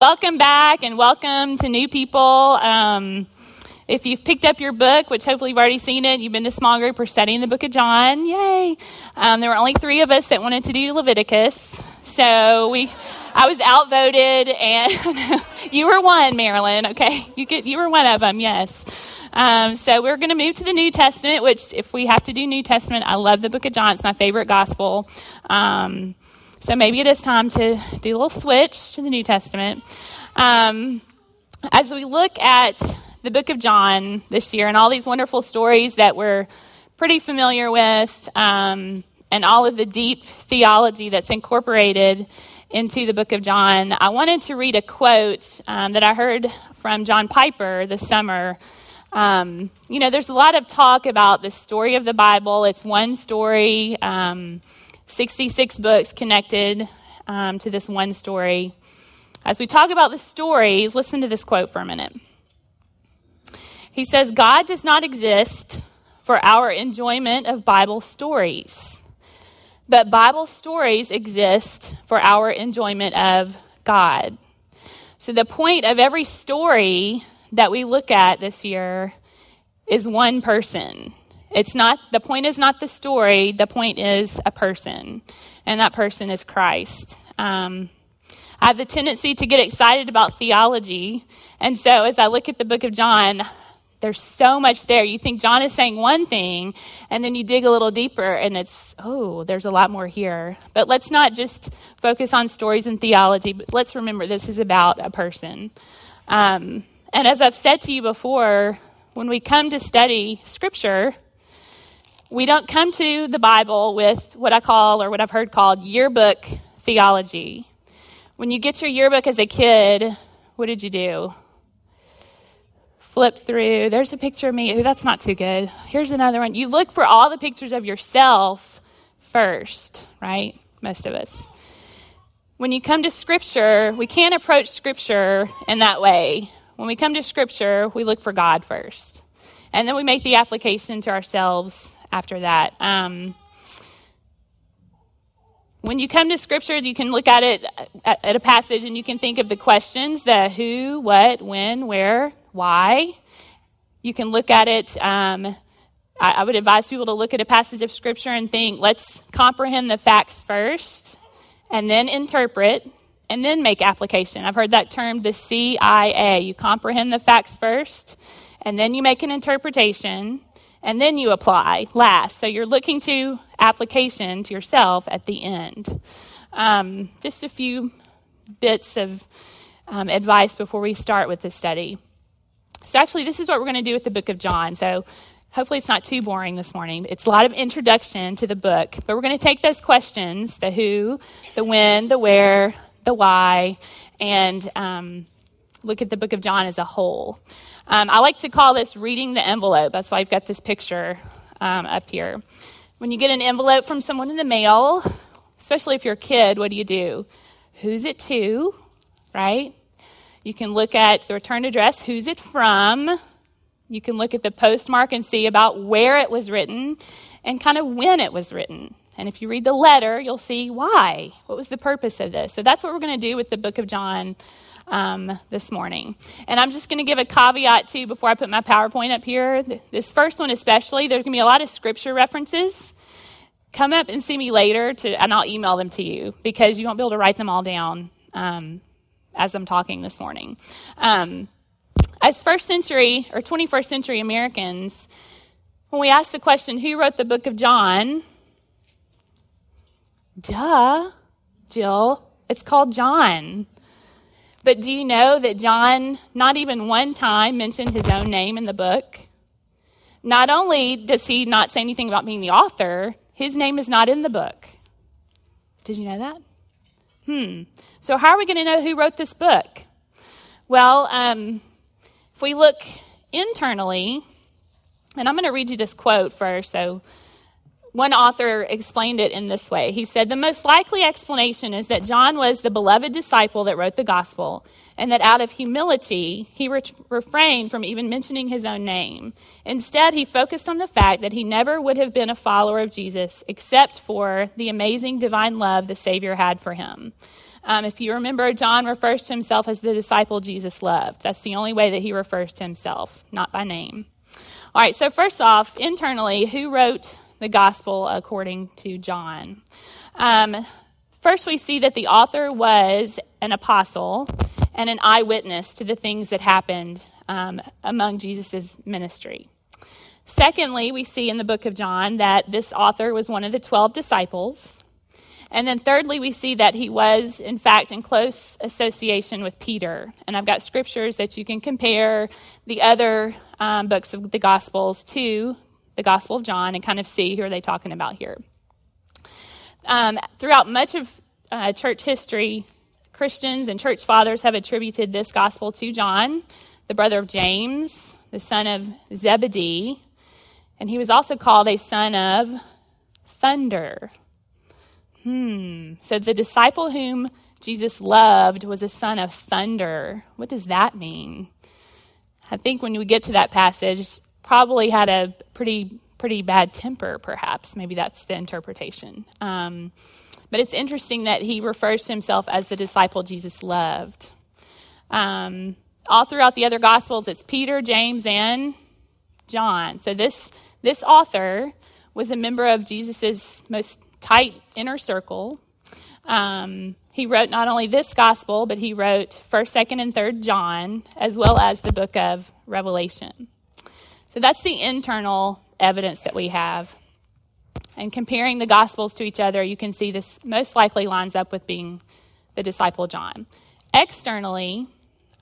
Welcome back and welcome to new people. Um, if you've picked up your book, which hopefully you've already seen it, you've been to small group or studying the book of John, yay. Um, there were only three of us that wanted to do Leviticus. So we, I was outvoted and you were one, Marilyn, okay? You, get, you were one of them, yes. Um, so we're going to move to the New Testament, which if we have to do New Testament, I love the book of John. It's my favorite gospel. Um, so maybe it is time to do a little switch to the New Testament. Um, as we look at the book of John this year and all these wonderful stories that we're pretty familiar with, um, and all of the deep theology that's incorporated into the book of John, I wanted to read a quote um, that I heard from John Piper this summer. Um, you know, there's a lot of talk about the story of the Bible. It's one story. Um, 66 books connected um, to this one story. As we talk about the stories, listen to this quote for a minute. He says, God does not exist for our enjoyment of Bible stories, but Bible stories exist for our enjoyment of God. So, the point of every story that we look at this year is one person. It's not, the point is not the story, the point is a person, and that person is Christ. Um, I have the tendency to get excited about theology, and so as I look at the book of John, there's so much there. You think John is saying one thing, and then you dig a little deeper, and it's, oh, there's a lot more here. But let's not just focus on stories and theology, but let's remember this is about a person. Um, and as I've said to you before, when we come to study Scripture, we don't come to the Bible with what I call, or what I've heard called, yearbook theology. When you get your yearbook as a kid, what did you do? Flip through. There's a picture of me. Ooh, that's not too good. Here's another one. You look for all the pictures of yourself first, right? Most of us. When you come to Scripture, we can't approach Scripture in that way. When we come to Scripture, we look for God first. And then we make the application to ourselves after that. Um, when you come to scripture, you can look at it at, a passage and you can think of the questions the who, what, when, where, why. You can look at it. Um, I, I would advise people to look at a passage of scripture and think, let's comprehend the facts first and then interpret and then make application. I've heard that term the CIA. You comprehend the facts first and then you make an interpretation and then you apply last. So you're looking to application to yourself at the end. Um, just a few bits of um, advice before we start with the study. So, actually, this is what we're going to do with the book of John. So, hopefully, it's not too boring this morning. It's a lot of introduction to the book, but we're going to take those questions the who, the when, the where, the why, and um, look at the book of John as a whole. Um, I like to call this reading the envelope. That's why I've got this picture um, up here. When you get an envelope from someone in the mail, especially if you're a kid, what do you do? Who's it to, right? You can look at the return address, who's it from. You can look at the postmark and see about where it was written and kind of when it was written. And if you read the letter, you'll see why. What was the purpose of this? So that's what we're going to do with the book of John um, this morning. And I'm just going to give a caveat too before I put my PowerPoint up here. This first one, especially, there's going to be a lot of scripture references. Come up and see me later, to, and I'll email them to you because you won't be able to write them all down um, as I'm talking this morning. Um, as first century or 21st century Americans, when we ask the question, who wrote the book of John? Duh, Jill, it's called John. But do you know that John, not even one time, mentioned his own name in the book? Not only does he not say anything about being the author, his name is not in the book. Did you know that? Hmm. So, how are we going to know who wrote this book? Well, um, if we look internally, and I'm going to read you this quote first. So, one author explained it in this way. He said, The most likely explanation is that John was the beloved disciple that wrote the gospel, and that out of humility, he re- refrained from even mentioning his own name. Instead, he focused on the fact that he never would have been a follower of Jesus except for the amazing divine love the Savior had for him. Um, if you remember, John refers to himself as the disciple Jesus loved. That's the only way that he refers to himself, not by name. All right, so first off, internally, who wrote the gospel according to John? Um, first, we see that the author was an apostle and an eyewitness to the things that happened um, among Jesus' ministry. Secondly, we see in the book of John that this author was one of the 12 disciples. And then thirdly, we see that he was, in fact, in close association with Peter. And I've got scriptures that you can compare the other um, books of the Gospels to the Gospel of John and kind of see who are they talking about here. Um, throughout much of uh, church history, Christians and church fathers have attributed this gospel to John, the brother of James, the son of Zebedee, and he was also called a son of thunder. Hmm. So the disciple whom Jesus loved was a son of thunder. What does that mean? I think when we get to that passage, probably had a pretty pretty bad temper, perhaps. Maybe that's the interpretation. Um, but it's interesting that he refers to himself as the disciple Jesus loved. Um, all throughout the other gospels, it's Peter, James, and John. So this this author was a member of Jesus's most tight inner circle. Um, he wrote not only this gospel, but he wrote 1st, 2nd, and 3rd John, as well as the book of Revelation. So that's the internal evidence that we have. And comparing the gospels to each other, you can see this most likely lines up with being the disciple John. Externally,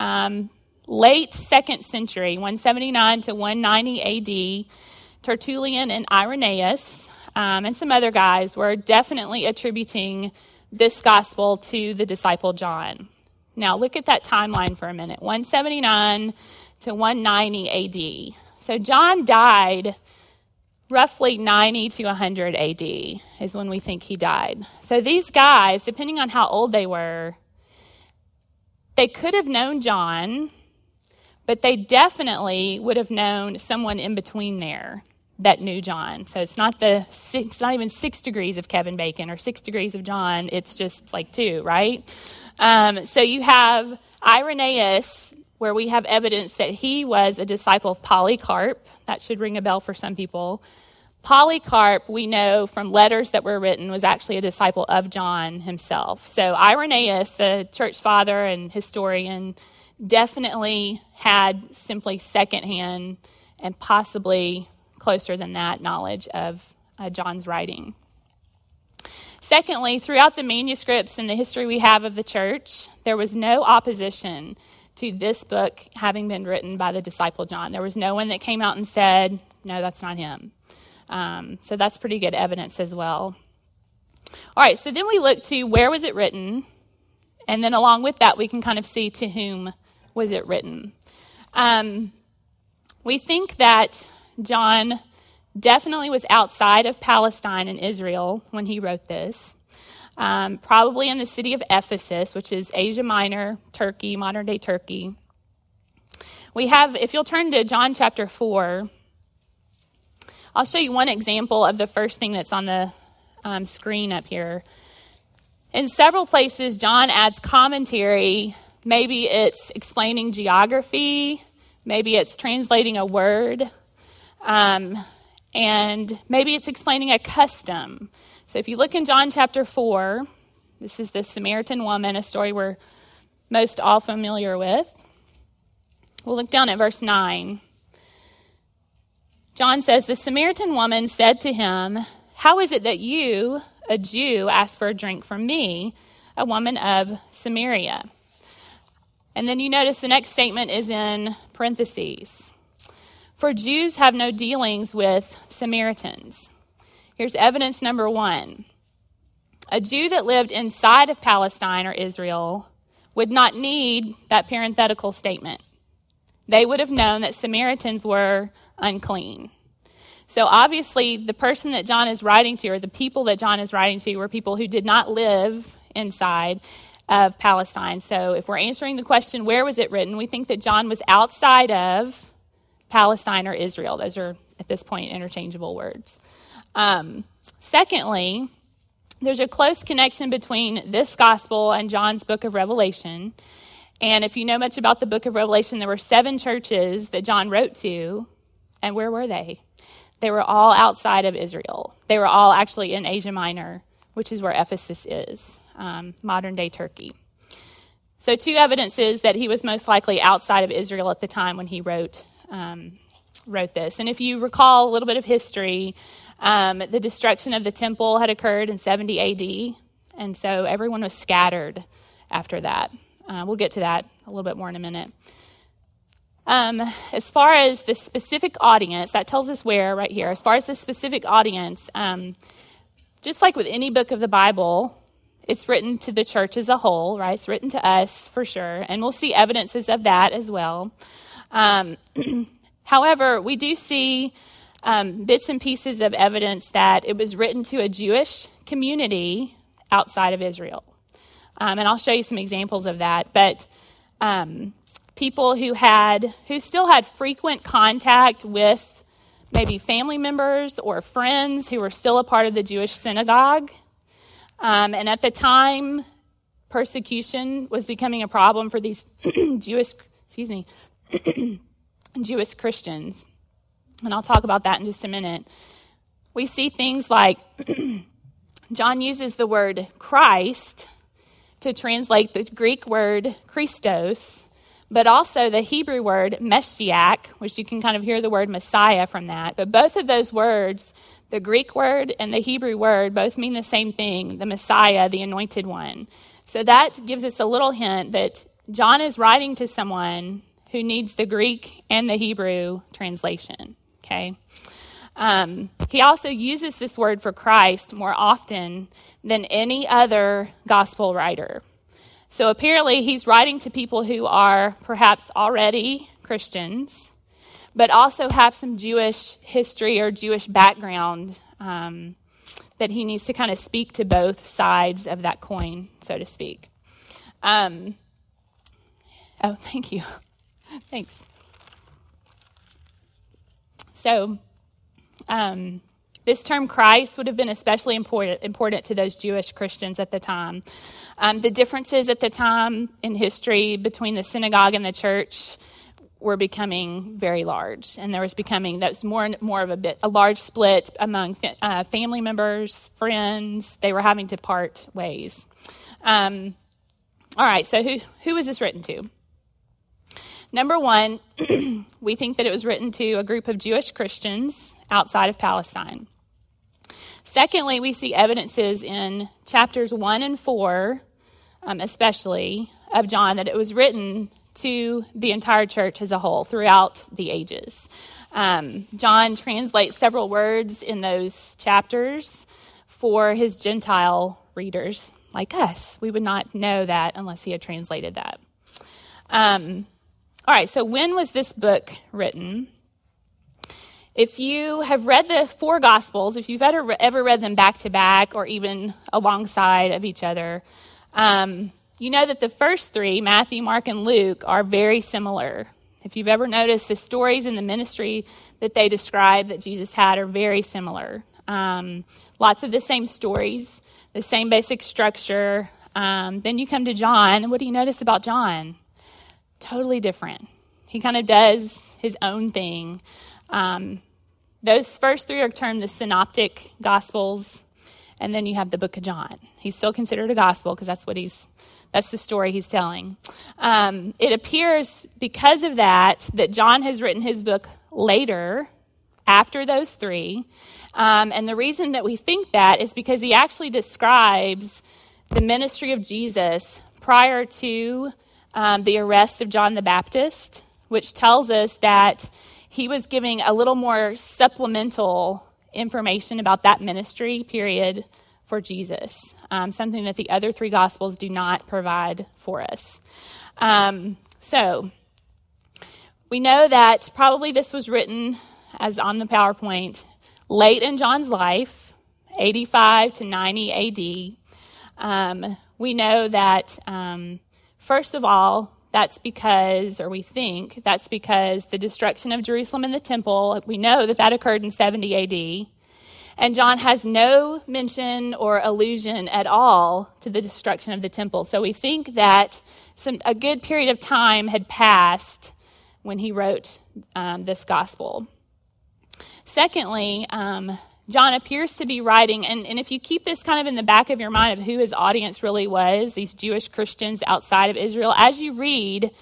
um, late second century, 179 to 190 AD, Tertullian and Irenaeus um, and some other guys were definitely attributing this gospel to the disciple John. Now, look at that timeline for a minute 179 to 190 AD. So, John died roughly 90 to 100 AD, is when we think he died. So, these guys, depending on how old they were, they could have known John, but they definitely would have known someone in between there that knew John. So it's not the six, it's not even six degrees of Kevin Bacon or six degrees of John. It's just like two, right? Um, so you have Irenaeus, where we have evidence that he was a disciple of Polycarp. That should ring a bell for some people. Polycarp, we know from letters that were written, was actually a disciple of John himself. So Irenaeus, the church father and historian, definitely had simply secondhand and possibly closer than that knowledge of uh, John's writing. Secondly, throughout the manuscripts and the history we have of the church, there was no opposition to this book having been written by the disciple John. There was no one that came out and said, no, that's not him. Um, so that's pretty good evidence as well. All right, so then we look to where was it written, and then along with that, we can kind of see to whom was it written. Um, we think that John definitely was outside of Palestine and Israel when he wrote this. Um, probably in the city of Ephesus, which is Asia Minor, Turkey, modern day Turkey. We have, if you'll turn to John chapter 4, I'll show you one example of the first thing that's on the um, screen up here. In several places, John adds commentary. Maybe it's explaining geography, maybe it's translating a word. Um, and maybe it's explaining a custom. So if you look in John chapter 4, this is the Samaritan woman, a story we're most all familiar with. We'll look down at verse 9. John says, The Samaritan woman said to him, How is it that you, a Jew, ask for a drink from me, a woman of Samaria? And then you notice the next statement is in parentheses. For Jews have no dealings with Samaritans. Here's evidence number one a Jew that lived inside of Palestine or Israel would not need that parenthetical statement. They would have known that Samaritans were unclean. So obviously, the person that John is writing to, or the people that John is writing to, were people who did not live inside of Palestine. So if we're answering the question, where was it written, we think that John was outside of Palestine or Israel. Those are, at this point, interchangeable words. Um, secondly, there's a close connection between this gospel and John's book of Revelation. And if you know much about the book of Revelation, there were seven churches that John wrote to. And where were they? They were all outside of Israel. They were all actually in Asia Minor, which is where Ephesus is, um, modern day Turkey. So, two evidences that he was most likely outside of Israel at the time when he wrote, um, wrote this. And if you recall a little bit of history, um, the destruction of the temple had occurred in 70 AD, and so everyone was scattered after that. Uh, we'll get to that a little bit more in a minute. Um, as far as the specific audience, that tells us where right here. As far as the specific audience, um, just like with any book of the Bible, it's written to the church as a whole, right? It's written to us for sure, and we'll see evidences of that as well. Um, however, we do see um, bits and pieces of evidence that it was written to a Jewish community outside of Israel. Um, and I'll show you some examples of that. But um, people who had, who still had frequent contact with maybe family members or friends who were still a part of the Jewish synagogue. Um, and at the time, persecution was becoming a problem for these Jewish, excuse me, Jewish Christians and I'll talk about that in just a minute. We see things like John uses the word Christ to translate the Greek word Christos, but also the Hebrew word Meshiach, which you can kind of hear the word Messiah from that. But both of those words, the Greek word and the Hebrew word, both mean the same thing the Messiah, the anointed one. So that gives us a little hint that John is writing to someone who needs the Greek and the Hebrew translation okay? Um, he also uses this word for Christ more often than any other gospel writer. So apparently, he's writing to people who are perhaps already Christians, but also have some Jewish history or Jewish background um, that he needs to kind of speak to both sides of that coin, so to speak. Um, oh, thank you. Thanks. So, um, this term Christ would have been especially important, important to those Jewish Christians at the time. Um, the differences at the time in history between the synagogue and the church were becoming very large, and there was becoming that was more and more of a bit a large split among uh, family members, friends. They were having to part ways. Um, all right, so who who was this written to? Number one, we think that it was written to a group of Jewish Christians outside of Palestine. Secondly, we see evidences in chapters 1 and 4, um, especially, of John, that it was written to the entire church as a whole throughout the ages. Um, John translates several words in those chapters for his Gentile readers like us. We would not know that unless he had translated that. Um, all right, so when was this book written? If you have read the four Gospels, if you've ever, ever read them back to back or even alongside of each other, um, you know that the first three, Matthew, Mark, and Luke, are very similar. If you've ever noticed, the stories in the ministry that they describe that Jesus had are very similar. Um, lots of the same stories, the same basic structure. Um, then you come to John. What do you notice about John? Totally different. He kind of does his own thing. Um, those first three are termed the synoptic gospels, and then you have the book of John. He's still considered a gospel because that's what he's that's the story he's telling. Um, it appears because of that that John has written his book later after those three. Um, and the reason that we think that is because he actually describes the ministry of Jesus prior to um, the arrest of John the Baptist, which tells us that he was giving a little more supplemental information about that ministry period for Jesus, um, something that the other three Gospels do not provide for us. Um, so, we know that probably this was written, as on the PowerPoint, late in John's life, 85 to 90 AD. Um, we know that um, First of all, that's because, or we think, that's because the destruction of Jerusalem and the temple, we know that that occurred in 70 AD. And John has no mention or allusion at all to the destruction of the temple. So we think that some, a good period of time had passed when he wrote um, this gospel. Secondly, um, John appears to be writing, and, and if you keep this kind of in the back of your mind of who his audience really was, these Jewish Christians outside of Israel, as you read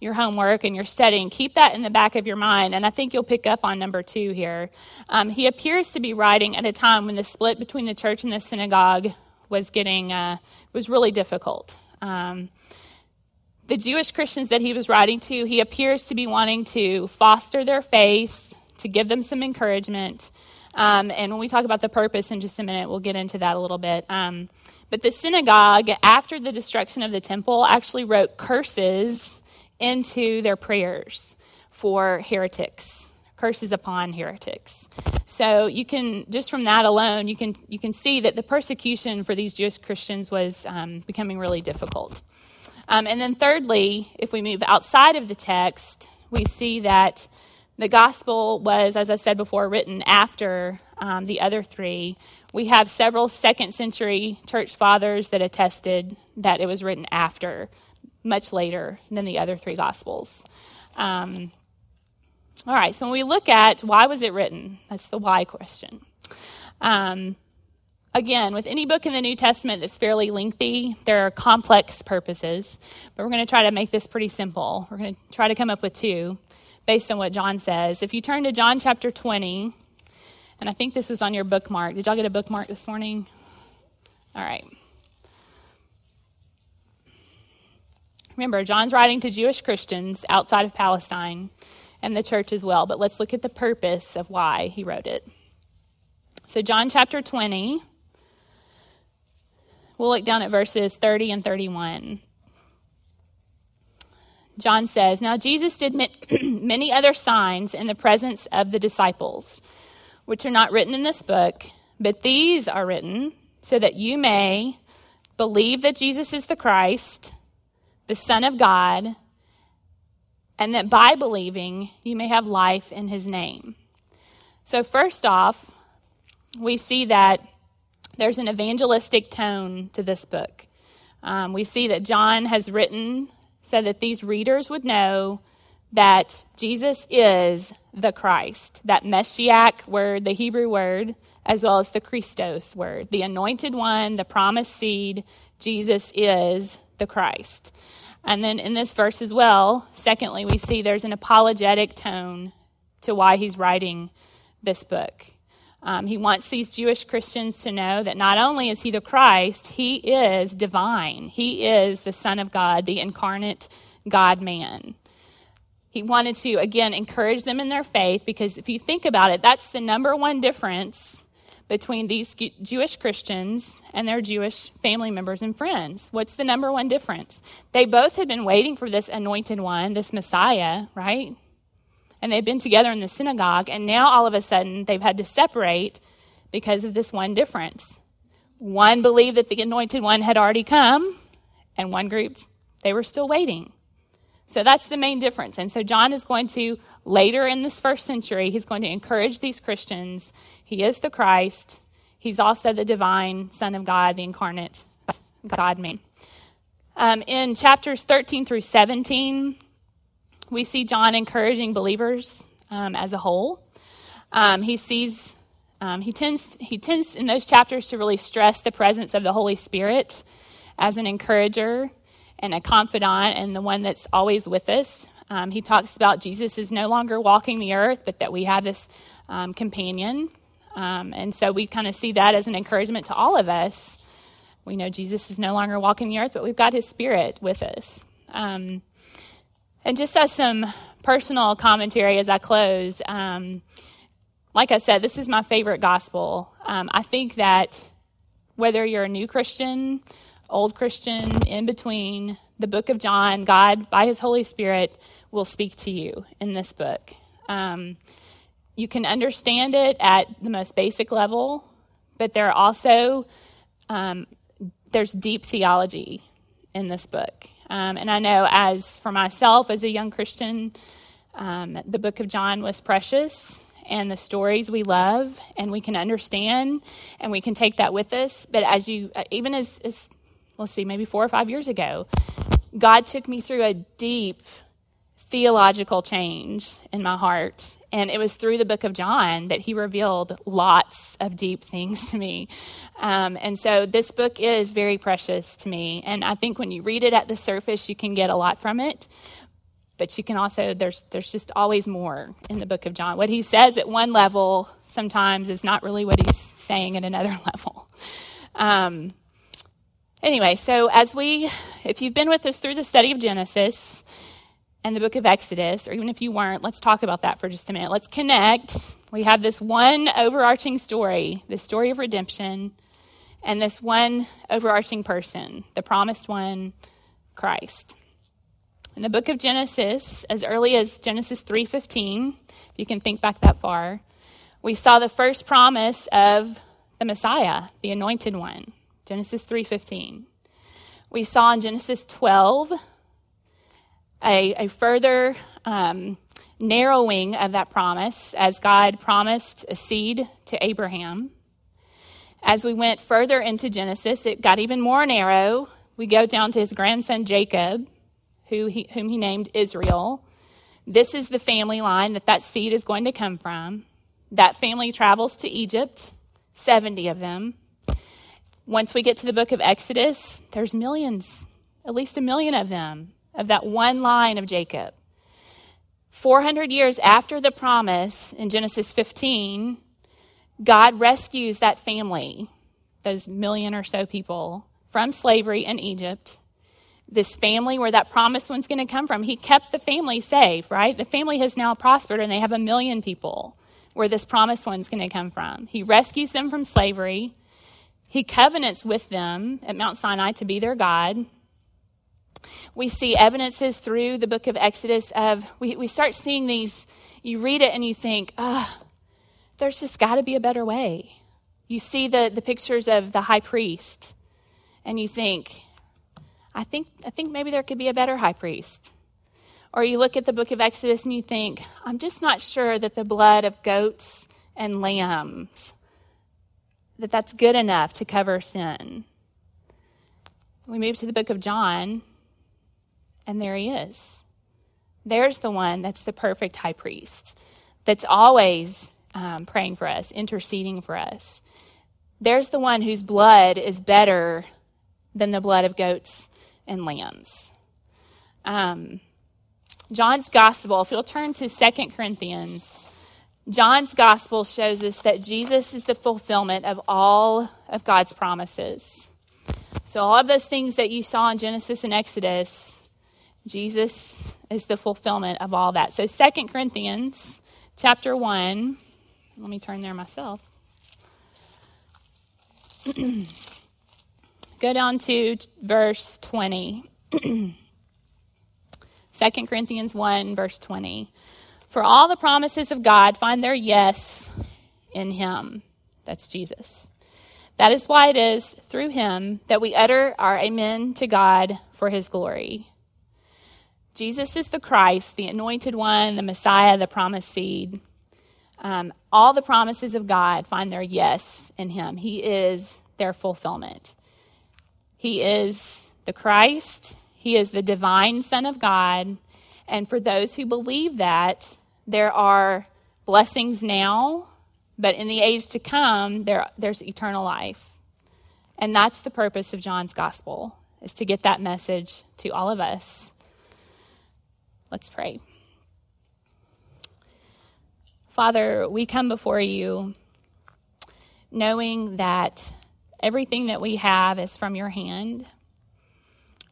your homework and your studying, keep that in the back of your mind. And I think you'll pick up on number two here. Um, he appears to be writing at a time when the split between the church and the synagogue was getting uh, was really difficult. Um, the Jewish Christians that he was writing to, he appears to be wanting to foster their faith, to give them some encouragement. Um, and when we talk about the purpose in just a minute, we'll get into that a little bit. Um, but the synagogue, after the destruction of the temple, actually wrote curses into their prayers for heretics, curses upon heretics. So you can just from that alone, you can you can see that the persecution for these Jewish Christians was um, becoming really difficult. Um, and then thirdly, if we move outside of the text, we see that the gospel was, as I said before, written after um, the other three. We have several second century church fathers that attested that it was written after, much later than the other three gospels. Um, all right, so when we look at why was it written, that's the why question. Um, again, with any book in the New Testament that's fairly lengthy, there are complex purposes, but we're going to try to make this pretty simple. We're going to try to come up with two based on what John says. If you turn to John chapter 20, and I think this is on your bookmark. Did y'all get a bookmark this morning? All right. Remember, John's writing to Jewish Christians outside of Palestine and the church as well, but let's look at the purpose of why he wrote it. So, John chapter 20, we'll look down at verses 30 and 31. John says, Now Jesus did many other signs in the presence of the disciples, which are not written in this book, but these are written so that you may believe that Jesus is the Christ, the Son of God, and that by believing you may have life in his name. So, first off, we see that there's an evangelistic tone to this book. Um, we see that John has written so that these readers would know that Jesus is the Christ, that Messiah word, the Hebrew word, as well as the Christos word, the anointed one, the promised seed. Jesus is the Christ. And then in this verse as well, secondly, we see there's an apologetic tone to why he's writing this book. Um, he wants these Jewish Christians to know that not only is he the Christ, he is divine. He is the Son of God, the incarnate God man. He wanted to, again, encourage them in their faith because if you think about it, that's the number one difference between these Jewish Christians and their Jewish family members and friends. What's the number one difference? They both had been waiting for this anointed one, this Messiah, right? And they've been together in the synagogue, and now all of a sudden they've had to separate because of this one difference. One believed that the anointed one had already come, and one group, they were still waiting. So that's the main difference. And so John is going to, later in this first century, he's going to encourage these Christians. He is the Christ, he's also the divine Son of God, the incarnate God man. Um, in chapters 13 through 17, we see John encouraging believers um, as a whole. Um, he sees, um, he tends, he tends in those chapters to really stress the presence of the Holy Spirit as an encourager and a confidant and the one that's always with us. Um, he talks about Jesus is no longer walking the earth, but that we have this um, companion. And so we kind of see that as an encouragement to all of us. We know Jesus is no longer walking the earth, but we've got his spirit with us. Um, and just as some personal commentary as I close, um, like I said, this is my favorite gospel. Um, I think that whether you're a new Christian, old Christian, in between, the book of John, God, by his Holy Spirit, will speak to you in this book. Um, you can understand it at the most basic level, but there are also um, there's deep theology in this book. Um, and I know, as for myself, as a young Christian, um, the book of John was precious, and the stories we love and we can understand and we can take that with us. But as you, uh, even as, as let's see, maybe four or five years ago, God took me through a deep theological change in my heart. And it was through the book of John that he revealed lots of deep things to me. Um, and so this book is very precious to me. And I think when you read it at the surface, you can get a lot from it but you can also there's there's just always more in the book of John. What he says at one level sometimes is not really what he's saying at another level. Um, anyway, so as we, if you've been with us through the study of Genesis and the book of Exodus, or even if you weren't, let's talk about that for just a minute. Let's connect. We have this one overarching story, the story of redemption, and this one overarching person, the promised one, Christ. In the book of Genesis, as early as Genesis 3:15, if you can think back that far, we saw the first promise of the Messiah, the anointed one. Genesis 3:15. We saw in Genesis 12 a, a further um, narrowing of that promise as God promised a seed to Abraham. As we went further into Genesis, it got even more narrow. We go down to his grandson Jacob, who he, whom he named Israel. This is the family line that that seed is going to come from. That family travels to Egypt, 70 of them. Once we get to the book of Exodus, there's millions, at least a million of them, of that one line of Jacob. 400 years after the promise in Genesis 15, God rescues that family, those million or so people, from slavery in Egypt this family where that promised one's going to come from. He kept the family safe, right? The family has now prospered and they have a million people where this promised one's going to come from. He rescues them from slavery. He covenants with them at Mount Sinai to be their God. We see evidences through the book of Exodus of, we, we start seeing these, you read it and you think, ah, oh, there's just got to be a better way. You see the, the pictures of the high priest and you think, I think, I think maybe there could be a better high priest. Or you look at the book of Exodus and you think, I'm just not sure that the blood of goats and lambs, that that's good enough to cover sin. We move to the book of John, and there he is. There's the one that's the perfect high priest, that's always um, praying for us, interceding for us. There's the one whose blood is better than the blood of goats and lambs. Um, John's gospel, if you'll turn to Second Corinthians, John's gospel shows us that Jesus is the fulfillment of all of God's promises. So, all of those things that you saw in Genesis and Exodus, Jesus is the fulfillment of all that. So, Second Corinthians chapter 1, let me turn there myself. Go down to verse 20. 2 Corinthians 1, verse 20. For all the promises of God find their yes in Him. That's Jesus. That is why it is through Him that we utter our amen to God for His glory. Jesus is the Christ, the anointed one, the Messiah, the promised seed. Um, all the promises of God find their yes in Him. He is their fulfillment. He is the Christ, He is the divine Son of God. And for those who believe that, there are blessings now, but in the age to come, there, there's eternal life. And that's the purpose of John's gospel, is to get that message to all of us. Let's pray. Father, we come before you knowing that Everything that we have is from your hand.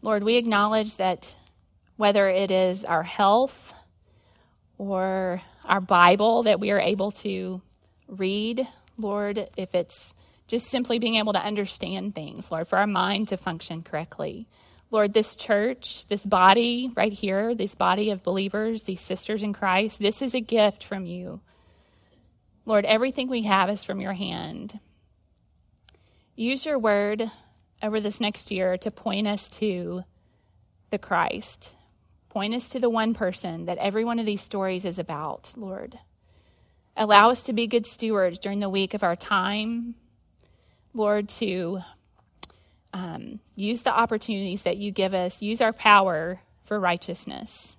Lord, we acknowledge that whether it is our health or our Bible that we are able to read, Lord, if it's just simply being able to understand things, Lord, for our mind to function correctly. Lord, this church, this body right here, this body of believers, these sisters in Christ, this is a gift from you. Lord, everything we have is from your hand. Use your word over this next year to point us to the Christ. Point us to the one person that every one of these stories is about, Lord. allow us to be good stewards during the week of our time, Lord, to um, use the opportunities that you give us, use our power for righteousness.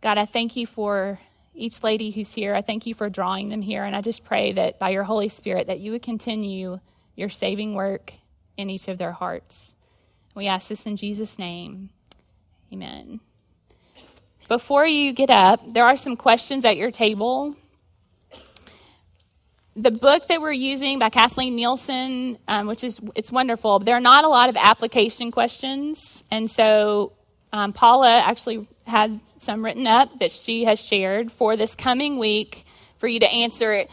God, I thank you for each lady who's here. I thank you for drawing them here. And I just pray that by your Holy Spirit that you would continue your saving work in each of their hearts. We ask this in Jesus' name. Amen. Before you get up, there are some questions at your table. The book that we're using by Kathleen Nielsen, um, which is it's wonderful. There are not a lot of application questions, and so um, Paula actually has some written up that she has shared for this coming week for you to answer it.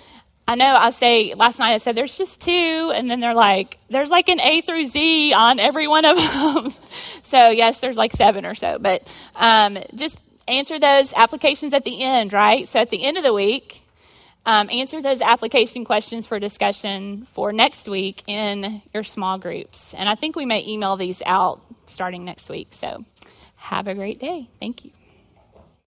I know I say last night I said there's just two, and then they're like, there's like an A through Z on every one of them. so, yes, there's like seven or so, but um, just answer those applications at the end, right? So, at the end of the week, um, answer those application questions for discussion for next week in your small groups. And I think we may email these out starting next week. So, have a great day. Thank you.